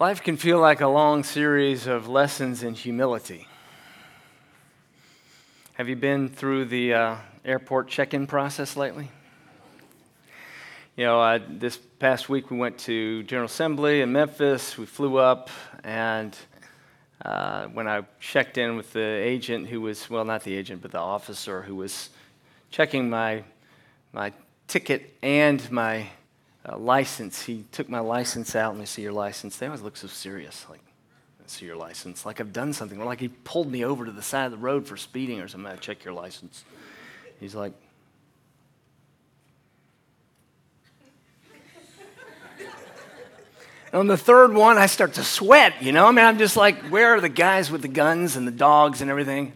Life can feel like a long series of lessons in humility. Have you been through the uh, airport check in process lately? You know, uh, this past week we went to General Assembly in Memphis. We flew up, and uh, when I checked in with the agent who was, well, not the agent, but the officer who was checking my, my ticket and my uh, license. He took my license out. Let me see your license. They always look so serious. Like, see your license. Like I've done something. Or like he pulled me over to the side of the road for speeding or something. I check your license. He's like, on the third one, I start to sweat, you know? I mean, I'm just like, where are the guys with the guns and the dogs and everything?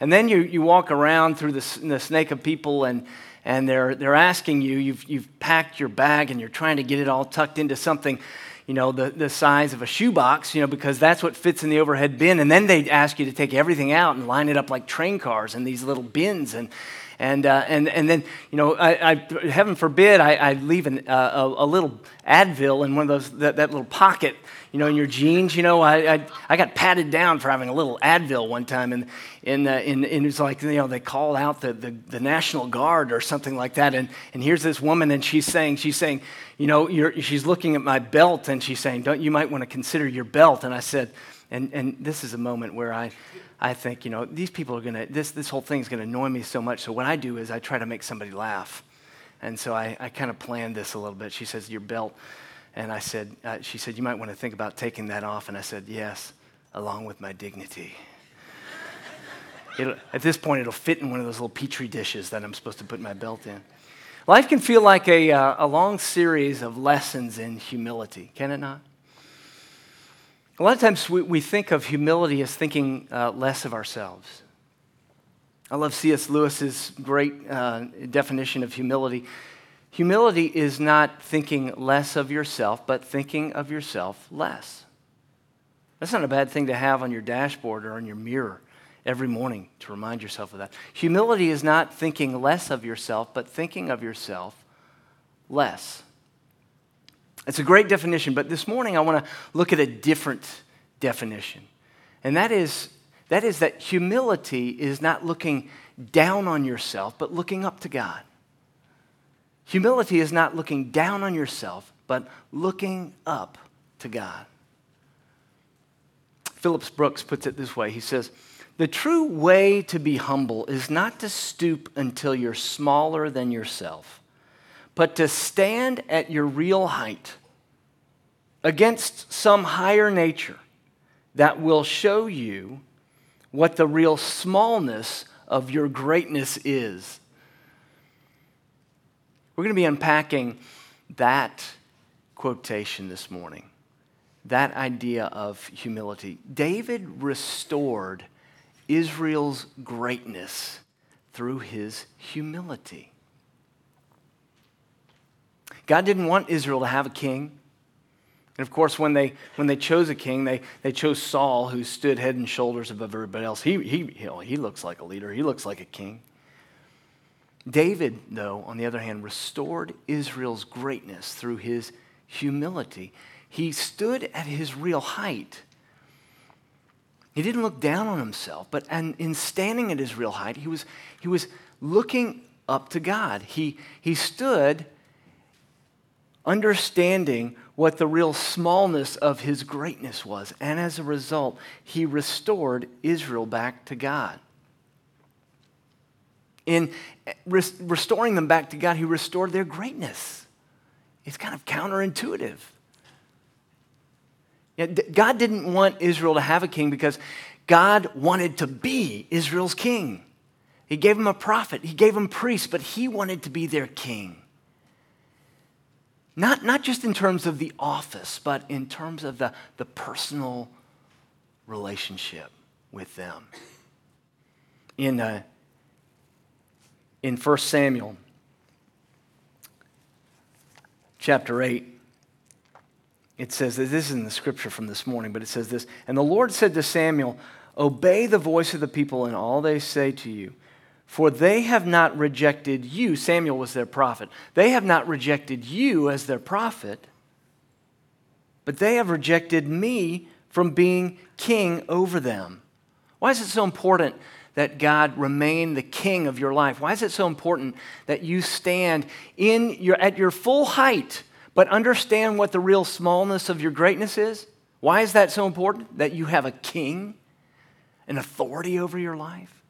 And then you, you walk around through the, the snake of people, and, and they're, they're asking you, you've, you've packed your bag and you're trying to get it all tucked into something, you know, the, the size of a shoebox, you know, because that's what fits in the overhead bin. And then they ask you to take everything out and line it up like train cars in these little bins. And, and, uh, and, and then, you know, I, I heaven forbid, I, I leave an, uh, a, a, little Advil in one of those, that, that little pocket, you know, in your jeans. You know, I, I, I got patted down for having a little Advil one time, and, and, uh, and, and it was like, you know, they call out the, the, the, National Guard or something like that. And, and here's this woman, and she's saying, she's saying, you know, she's looking at my belt, and she's saying, don't you might want to consider your belt. And I said, and, and this is a moment where I, I think, you know, these people are going to, this, this whole thing is going to annoy me so much. So what I do is I try to make somebody laugh. And so I, I kind of planned this a little bit. She says, Your belt. And I said, uh, She said, You might want to think about taking that off. And I said, Yes, along with my dignity. It'll, at this point, it'll fit in one of those little petri dishes that I'm supposed to put my belt in. Life can feel like a, uh, a long series of lessons in humility, can it not? A lot of times we, we think of humility as thinking uh, less of ourselves. I love C.S. Lewis's great uh, definition of humility. Humility is not thinking less of yourself, but thinking of yourself less. That's not a bad thing to have on your dashboard or on your mirror every morning to remind yourself of that. Humility is not thinking less of yourself, but thinking of yourself less. It's a great definition, but this morning I want to look at a different definition. And that is, that is that humility is not looking down on yourself, but looking up to God. Humility is not looking down on yourself, but looking up to God. Phillips Brooks puts it this way He says, The true way to be humble is not to stoop until you're smaller than yourself but to stand at your real height against some higher nature that will show you what the real smallness of your greatness is. We're going to be unpacking that quotation this morning, that idea of humility. David restored Israel's greatness through his humility. God didn't want Israel to have a king. And of course, when they, when they chose a king, they, they chose Saul, who stood head and shoulders above everybody else. He, he, he looks like a leader, he looks like a king. David, though, on the other hand, restored Israel's greatness through his humility. He stood at his real height. He didn't look down on himself, but and in standing at his real height, he was, he was looking up to God. He, he stood understanding what the real smallness of his greatness was. And as a result, he restored Israel back to God. In res- restoring them back to God, he restored their greatness. It's kind of counterintuitive. God didn't want Israel to have a king because God wanted to be Israel's king. He gave him a prophet, he gave him priests, but he wanted to be their king. Not, not just in terms of the office, but in terms of the, the personal relationship with them. In, uh, in 1 Samuel chapter 8, it says this is in the scripture from this morning, but it says this And the Lord said to Samuel, Obey the voice of the people in all they say to you for they have not rejected you. Samuel was their prophet. They have not rejected you as their prophet, but they have rejected me from being king over them. Why is it so important that God remain the king of your life? Why is it so important that you stand in your, at your full height, but understand what the real smallness of your greatness is? Why is that so important? That you have a king, an authority over your life?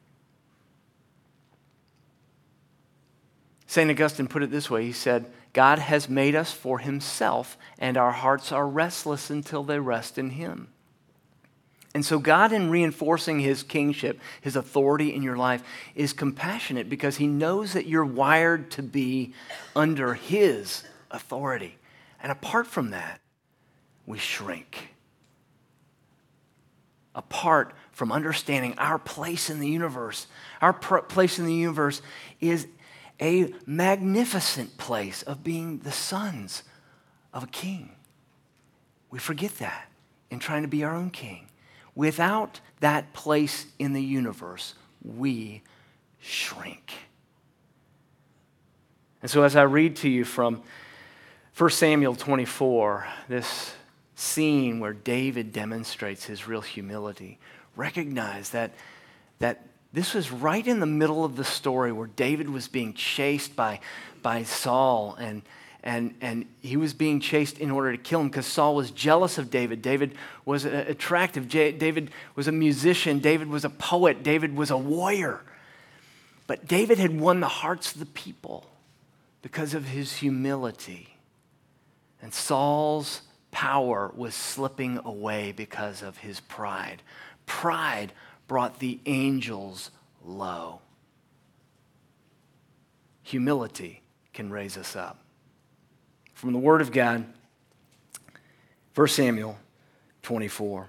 St. Augustine put it this way He said, God has made us for himself, and our hearts are restless until they rest in him. And so, God, in reinforcing his kingship, his authority in your life, is compassionate because he knows that you're wired to be under his authority. And apart from that, we shrink. Apart from understanding our place in the universe, our place in the universe is a magnificent place of being the sons of a king. We forget that in trying to be our own king. Without that place in the universe, we shrink. And so, as I read to you from 1 Samuel 24, this scene where David demonstrates his real humility, recognize that, that this was right in the middle of the story where David was being chased by, by Saul, and, and, and he was being chased in order to kill him because Saul was jealous of David. David was uh, attractive. David was a musician. David was a poet. David was a warrior. But David had won the hearts of the people because of his humility. And Saul's power was slipping away because of his pride. Pride brought the angels low. Humility can raise us up. From the Word of God, 1 Samuel 24.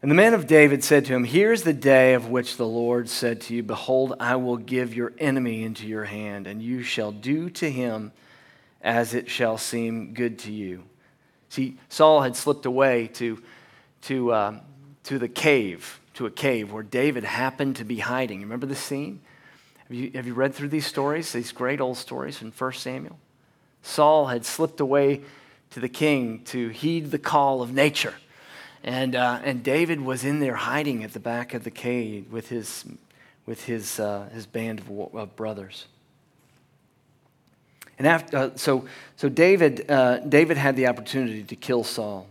And the man of David said to him, Here's the day of which the Lord said to you, Behold, I will give your enemy into your hand, and you shall do to him as it shall seem good to you. See, Saul had slipped away to, to, uh, to the cave, to a cave where David happened to be hiding. Remember the scene? Have you, have you read through these stories, these great old stories from 1 Samuel? Saul had slipped away to the king to heed the call of nature. And, uh, and David was in there hiding at the back of the cave with his, with his, uh, his band of, of brothers. And after, uh, so, so David, uh, David had the opportunity to kill Saul.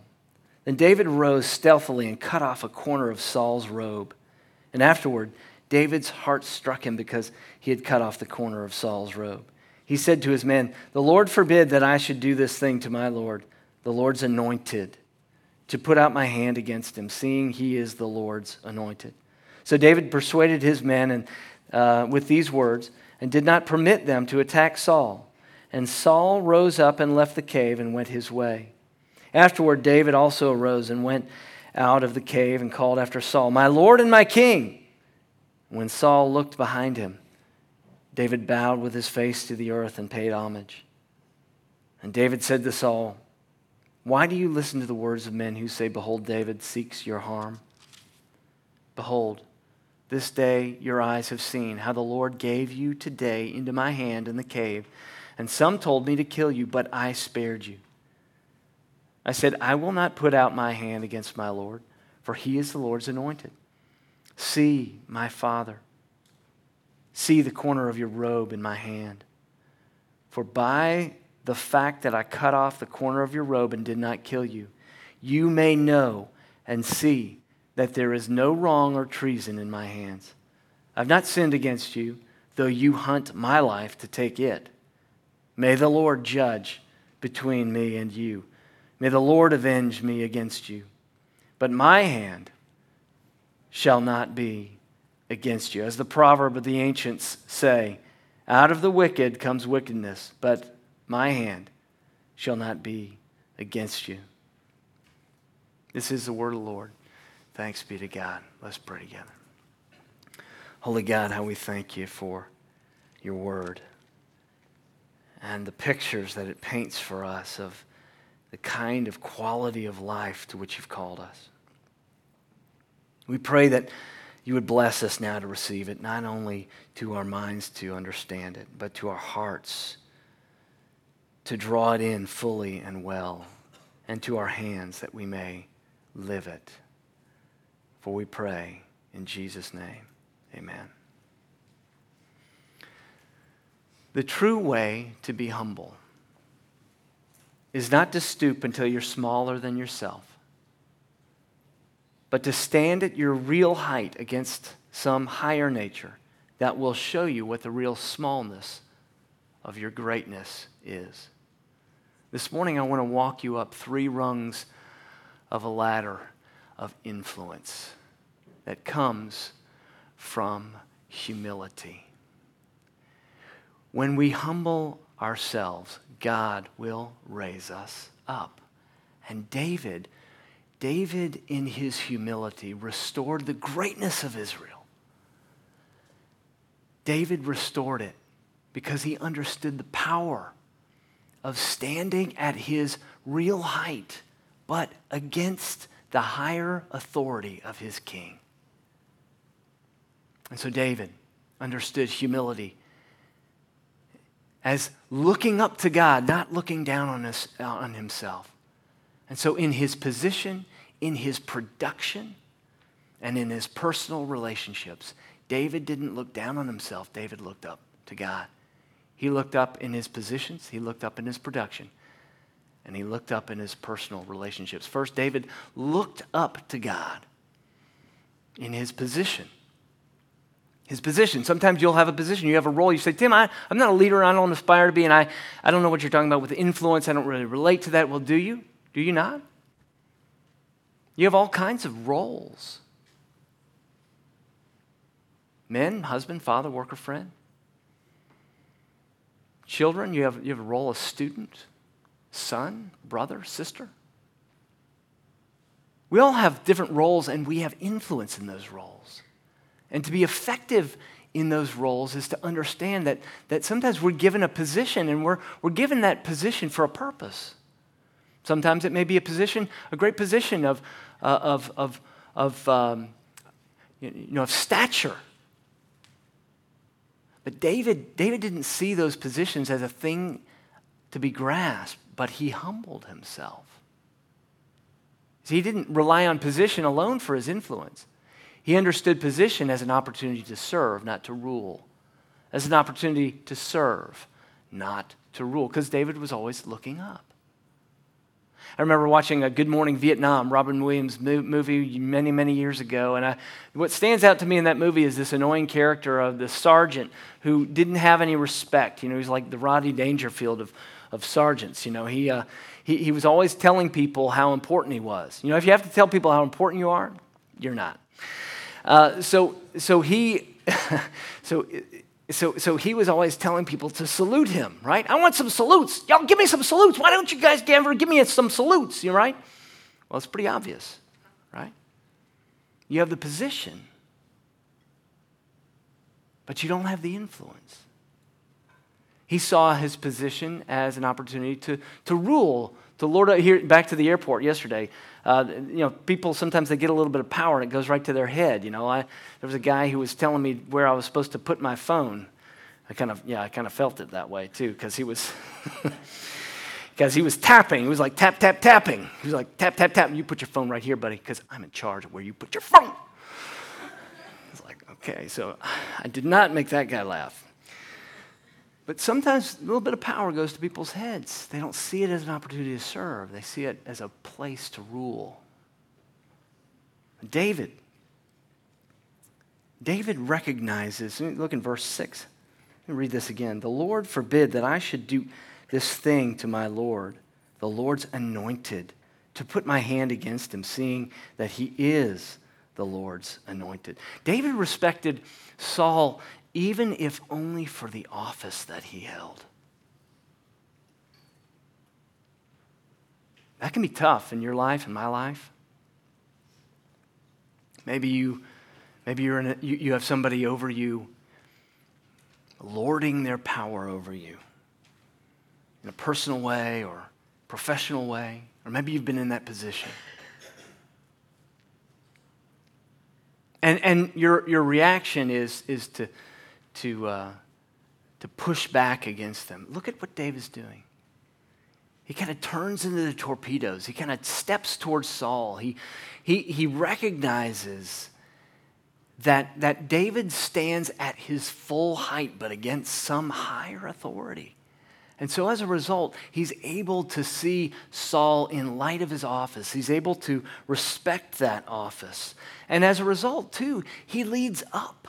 Then David rose stealthily and cut off a corner of Saul's robe. And afterward, David's heart struck him because he had cut off the corner of Saul's robe. He said to his men, The Lord forbid that I should do this thing to my Lord, the Lord's anointed, to put out my hand against him, seeing he is the Lord's anointed. So David persuaded his men and, uh, with these words and did not permit them to attack Saul. And Saul rose up and left the cave and went his way. Afterward, David also arose and went out of the cave and called after Saul, My Lord and my King. When Saul looked behind him, David bowed with his face to the earth and paid homage. And David said to Saul, Why do you listen to the words of men who say, Behold, David seeks your harm? Behold, this day your eyes have seen how the Lord gave you today into my hand in the cave and some told me to kill you, but I spared you. I said, I will not put out my hand against my Lord, for he is the Lord's anointed. See, my father, see the corner of your robe in my hand. For by the fact that I cut off the corner of your robe and did not kill you, you may know and see that there is no wrong or treason in my hands. I've not sinned against you, though you hunt my life to take it. May the Lord judge between me and you. May the Lord avenge me against you. But my hand shall not be against you. As the proverb of the ancients say, out of the wicked comes wickedness, but my hand shall not be against you. This is the word of the Lord. Thanks be to God. Let's pray together. Holy God, how we thank you for your word and the pictures that it paints for us of the kind of quality of life to which you've called us. We pray that you would bless us now to receive it, not only to our minds to understand it, but to our hearts to draw it in fully and well, and to our hands that we may live it. For we pray in Jesus' name. Amen. The true way to be humble is not to stoop until you're smaller than yourself, but to stand at your real height against some higher nature that will show you what the real smallness of your greatness is. This morning, I want to walk you up three rungs of a ladder of influence that comes from humility. When we humble ourselves, God will raise us up. And David, David in his humility restored the greatness of Israel. David restored it because he understood the power of standing at his real height, but against the higher authority of his king. And so David understood humility as looking up to God, not looking down on, us, uh, on himself. And so, in his position, in his production, and in his personal relationships, David didn't look down on himself. David looked up to God. He looked up in his positions, he looked up in his production, and he looked up in his personal relationships. First, David looked up to God in his position his position. Sometimes you'll have a position, you have a role. You say, Tim, I, am not a leader, I don't aspire to be, and I, I don't know what you're talking about with influence. I don't really relate to that. Well, do you? Do you not? You have all kinds of roles men, husband, father, worker, friend. Children, you have, you have a role as student, son, brother, sister. We all have different roles, and we have influence in those roles. And to be effective in those roles is to understand that, that sometimes we're given a position and we're, we're given that position for a purpose. Sometimes it may be a position, a great position of, uh, of, of, of, um, you know, of stature. But David, David didn't see those positions as a thing to be grasped, but he humbled himself. See, he didn't rely on position alone for his influence. He understood position as an opportunity to serve, not to rule, as an opportunity to serve, not to rule, because David was always looking up. I remember watching a Good Morning Vietnam, Robin Williams movie many, many years ago. And I, what stands out to me in that movie is this annoying character of the sergeant who didn't have any respect. You know, he's like the Rodney Dangerfield of, of sergeants. You know, he, uh, he, he was always telling people how important he was. You know, if you have to tell people how important you are, you're not. Uh, so, so he, so, so, so he was always telling people to salute him, right? I want some salutes. Y'all give me some salutes. Why don't you guys ever give me some salutes, you right? Well, it's pretty obvious, right? You have the position, but you don't have the influence. He saw his position as an opportunity to, to rule to lord uh, here back to the airport yesterday uh, you know people sometimes they get a little bit of power and it goes right to their head you know. I, there was a guy who was telling me where i was supposed to put my phone. I kind of yeah i kind of felt it that way too because he was because he was tapping. He was like tap tap tapping. He was like tap tap tap. You put your phone right here buddy because i'm in charge of where you put your phone. It's like okay. So i did not make that guy laugh but sometimes a little bit of power goes to people's heads. They don't see it as an opportunity to serve, they see it as a place to rule. David. David recognizes, look in verse 6. Let me read this again. The Lord forbid that I should do this thing to my Lord, the Lord's anointed, to put my hand against him, seeing that he is the Lord's anointed. David respected Saul even if only for the office that he held. That can be tough in your life and my life. Maybe you, maybe you're a, you, you have somebody over you lording their power over you in a personal way or professional way, or maybe you've been in that position. And, and your, your reaction is, is to, to, uh, to push back against them. Look at what David's doing. he kind of turns into the torpedoes. He kind of steps towards Saul. He, he, he recognizes that, that David stands at his full height, but against some higher authority. And so as a result, he's able to see Saul in light of his office. He's able to respect that office. And as a result, too, he leads up.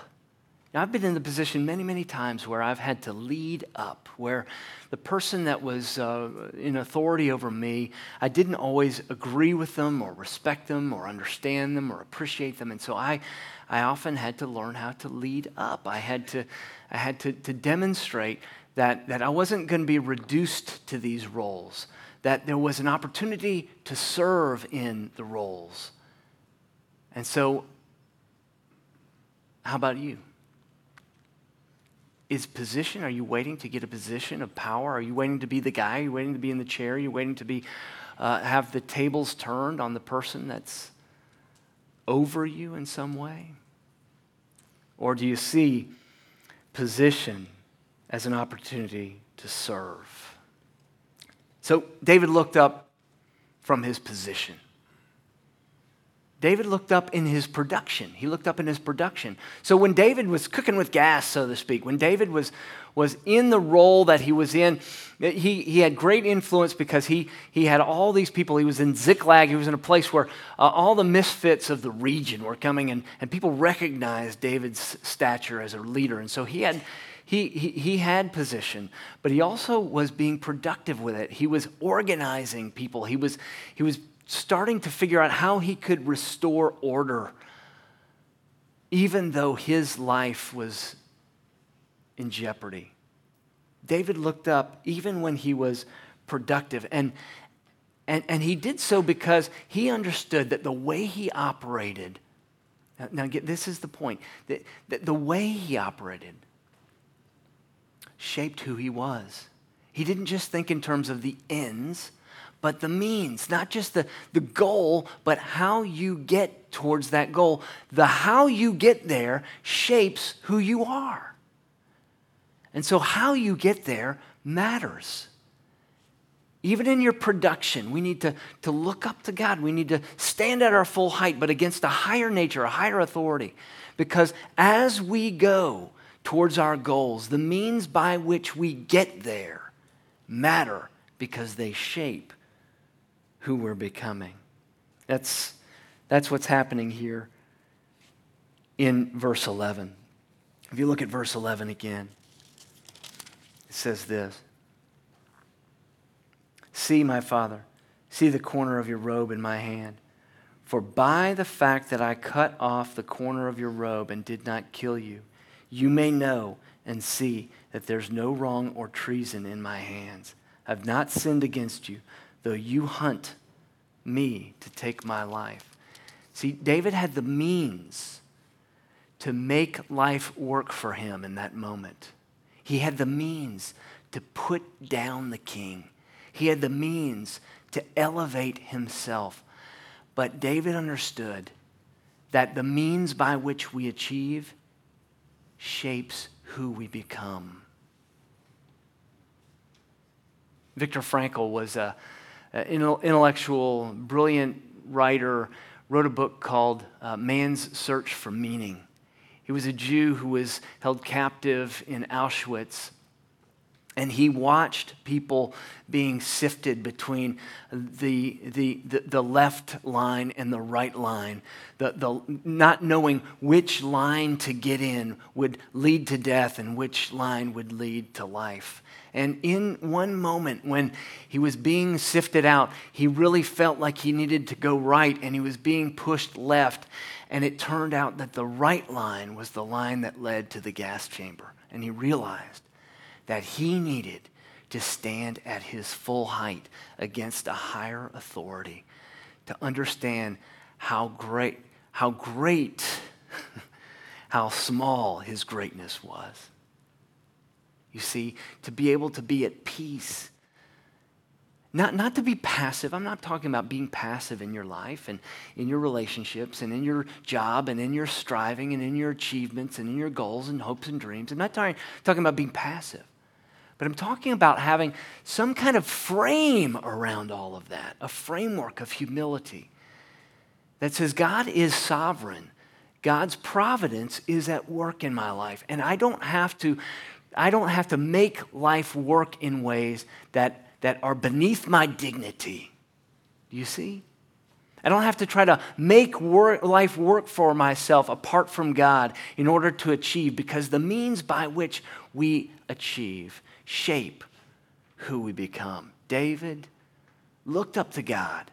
Now, I've been in the position many, many times where I've had to lead up, where the person that was uh, in authority over me, I didn't always agree with them or respect them or understand them or appreciate them. And so I, I often had to learn how to lead up. I had to, I had to, to demonstrate that, that I wasn't going to be reduced to these roles, that there was an opportunity to serve in the roles. And so, how about you? Is position, are you waiting to get a position of power? Are you waiting to be the guy? Are you waiting to be in the chair? Are you waiting to be, uh, have the tables turned on the person that's over you in some way? Or do you see position as an opportunity to serve? So David looked up from his position. David looked up in his production. He looked up in his production. So when David was cooking with gas, so to speak, when David was, was in the role that he was in, he, he had great influence because he, he had all these people. He was in Ziklag. He was in a place where uh, all the misfits of the region were coming, and, and people recognized David's stature as a leader. And so he had, he, he, he had position, but he also was being productive with it. He was organizing people. He was, he was starting to figure out how he could restore order, even though his life was in jeopardy. David looked up even when he was productive. And, and, and he did so because he understood that the way he operated, now, get, this is the point, that, that the way he operated shaped who he was. He didn't just think in terms of the ends, but the means, not just the, the goal, but how you get towards that goal. The how you get there shapes who you are. And so, how you get there matters. Even in your production, we need to, to look up to God. We need to stand at our full height, but against a higher nature, a higher authority. Because as we go towards our goals, the means by which we get there matter because they shape who we're becoming. That's, that's what's happening here in verse 11. If you look at verse 11 again, it says this See, my father, see the corner of your robe in my hand. For by the fact that I cut off the corner of your robe and did not kill you, you may know and see that there's no wrong or treason in my hands. I've not sinned against you, though you hunt me to take my life. See, David had the means to make life work for him in that moment. He had the means to put down the king, he had the means to elevate himself. But David understood that the means by which we achieve shapes who we become. Viktor Frankl was a uh, intellectual, brilliant writer, wrote a book called uh, Man's Search for Meaning. He was a Jew who was held captive in Auschwitz. And he watched people being sifted between the, the, the, the, left line and the right line, the, the, not knowing which line to get in would lead to death and which line would lead to life. And in one moment when he was being sifted out, he really felt like he needed to go right and he was being pushed left. And it turned out that the right line was the line that led to the gas chamber. And he realized that he needed to stand at his full height against a higher authority to understand how great, how great, how small his greatness was. You see, to be able to be at peace. Not, not to be passive. I'm not talking about being passive in your life and in your relationships and in your job and in your striving and in your achievements and in your goals and hopes and dreams. I'm not talking, talking about being passive, But I'm talking about having some kind of frame around all of that, a framework of humility that says God is sovereign. God's providence is at work in my life. And I don't have to, I don't have to make life work in ways that, that are beneath my dignity. Do you see? I don't have to try to make work, life work for myself apart from God in order to achieve, because the means by which we achieve shape who we become. David looked up to God,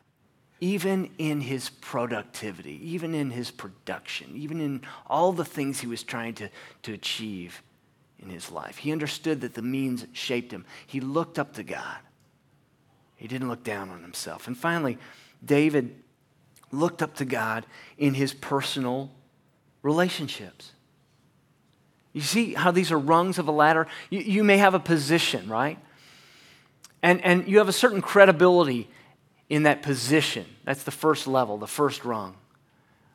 even in his productivity, even in his production, even in all the things he was trying to, to achieve in his life. He understood that the means shaped him. He looked up to God. He didn't look down on himself. And finally, David looked up to God in his personal relationships. You see how these are rungs of a ladder? You, you, may have a position, right? And, and you have a certain credibility in that position. That's the first level, the first rung.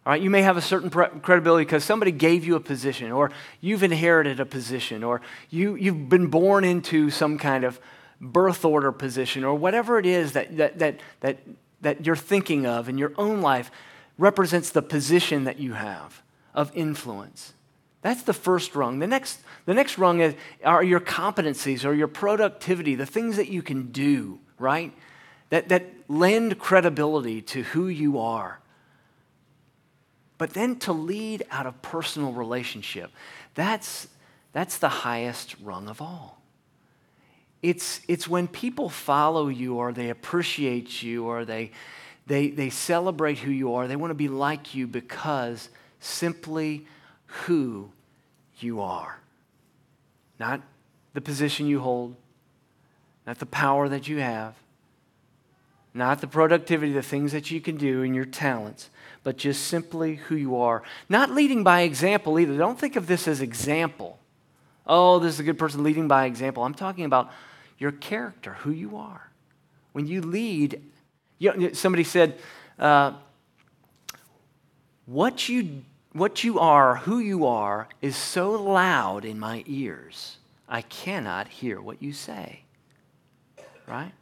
All right, you may have a certain pre- credibility because somebody gave you a position, or you've inherited a position, or you, you've been born into some kind of birth order position, or whatever it is that, that, that, that that you're thinking of in your own life represents the position that you have of influence. That's the first rung. The next, the next rung is, are your competencies or your productivity, the things that you can do, right? That, that lend credibility to who you are. But then to lead out of personal relationship, that's, that's the highest rung of all. It's, it's when people follow you or they appreciate you or they, they, they celebrate who you are. They want to be like you because simply who you are. Not the position you hold, not the power that you have, not the productivity, the things that you can do and your talents, but just simply who you are. Not leading by example either. Don't think of this as example. Oh, this is a good person leading by example. I'm talking about your character, who you are. When you lead, you know, somebody said, uh, what, you, what you are, who you are, is so loud in my ears, I cannot hear what you say. Right?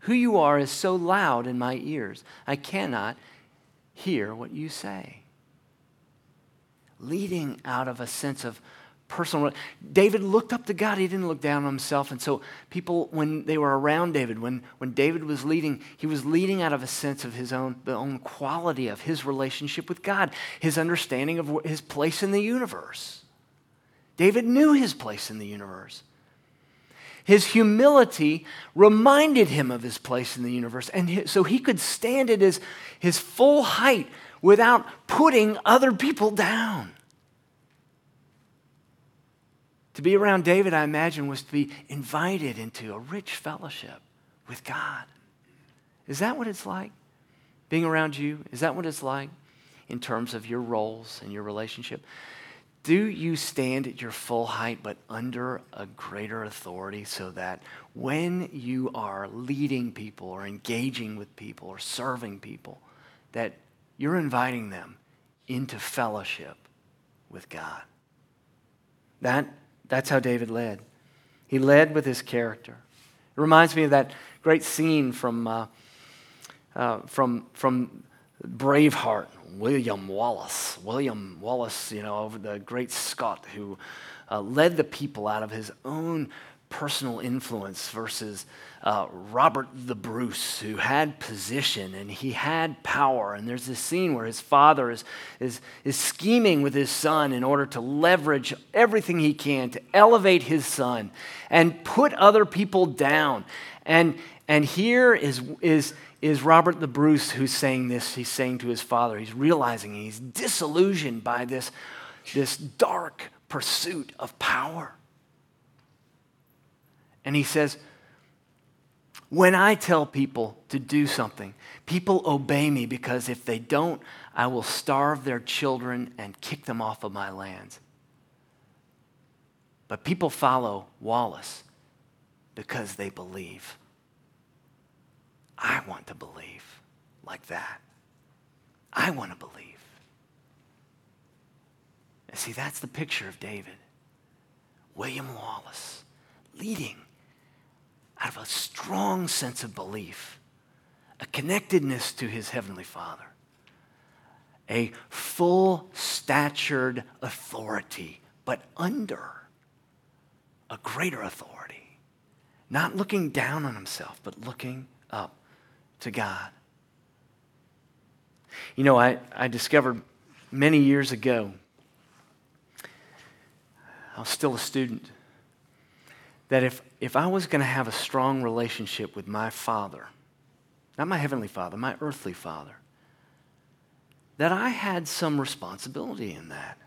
Who you are is so loud in my ears, I cannot hear what you say. Leading out of a sense of personal. David looked up to God. He didn't look down on himself. And so people, when they were around David, when, when David was leading, he was leading out of a sense of his own, the own quality of his relationship with God, his understanding of his place in the universe. David knew his place in the universe. His humility reminded him of his place in the universe. And so he could stand at his, his full height without putting other people down. To be around David, I imagine, was to be invited into a rich fellowship with God. Is that what it's like? Being around you? Is that what it's like in terms of your roles and your relationship? Do you stand at your full height but under a greater authority so that when you are leading people or engaging with people or serving people, that you're inviting them into fellowship with God? That that's how David led. He led with his character. It reminds me of that great scene from, uh, uh, from, from Braveheart, William Wallace. William Wallace, you know, the great Scot who uh, led the people out of his own personal influence versus uh, Robert the Bruce, who had position and he had power. And there's this scene where his father is, is, is scheming with his son in order to leverage everything he can to elevate his son and put other people down. And, and here is, is, is Robert the Bruce who's saying this. He's saying to his father, he's realizing he's disillusioned by this, this dark pursuit of power. And he says, When I tell people to do something, people obey me because if they don't, I will starve their children and kick them off of my lands. But people follow Wallace because they believe. I want to believe like that. I want to believe. And see, that's the picture of David. William Wallace leading out of a strong sense of belief, a connectedness to his heavenly Father, a full statured authority, but under a greater authority. Not looking down on himself, but looking up to God. You know, I, I discovered many years ago, I was still a student, that if, if I was going to have a strong relationship with my Father, not my heavenly Father, my earthly Father, that I had some responsibility in that.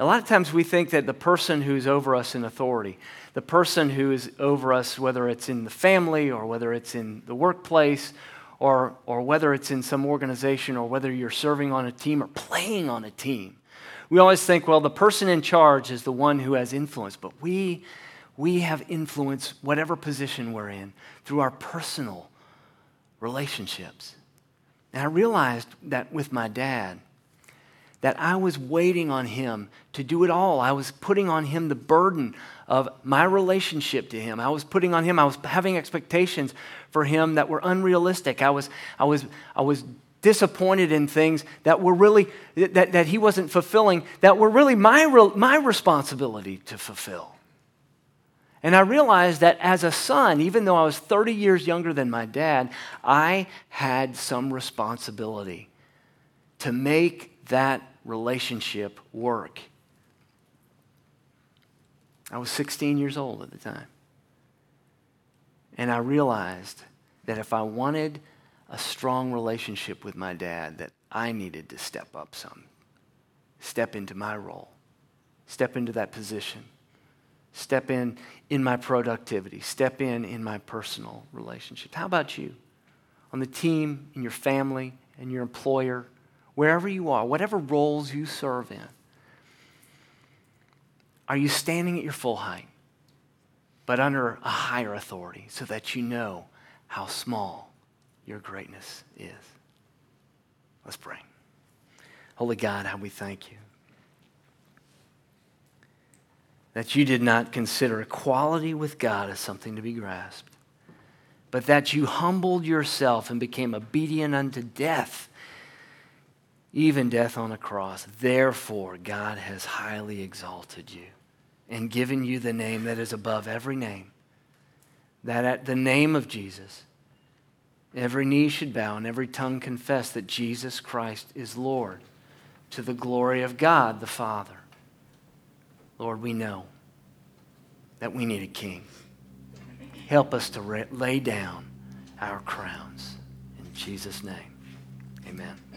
A lot of times we think that the person who's over us in authority, the person who is over us, whether it's in the family or whether it's in the workplace or, or whether it's in some organization or whether you're serving on a team or playing on a team, we always think, well, the person in charge is the one who has influence, but we, we have influence, whatever position we're in, through our personal relationships. And I realized that with my dad, that I was waiting on him to do it all. I was putting on him the burden of my relationship to him. I was putting on him, I was having expectations for him that were unrealistic. I was, I was, I was disappointed in things that were really, that, that he wasn't fulfilling, that were really my, my responsibility to fulfill. And I realized that as a son, even though I was 30 years younger than my dad, I had some responsibility to make that relationship work. I was 16 years old at the time. And I realized that if I wanted a strong relationship with my dad, that I needed to step up some, step into my role, step into that position, step in in my productivity, step in in my personal relationships. How about you? On the team, in your family, and your employer, wherever you are, whatever roles you serve in, are you standing at your full height, but under a higher authority so that you know how small your greatness is? Let's pray. Holy God, how we thank you that you did not consider equality with God as something to be grasped, but that you humbled yourself and became obedient unto death even death on a cross. Therefore, God has highly exalted you and given you the name that is above every name. That at the name of Jesus, every knee should bow and every tongue confess that Jesus Christ is Lord to the glory of God the Father. Lord, we know that we need a king. Help us to lay down our crowns. In Jesus' name, amen.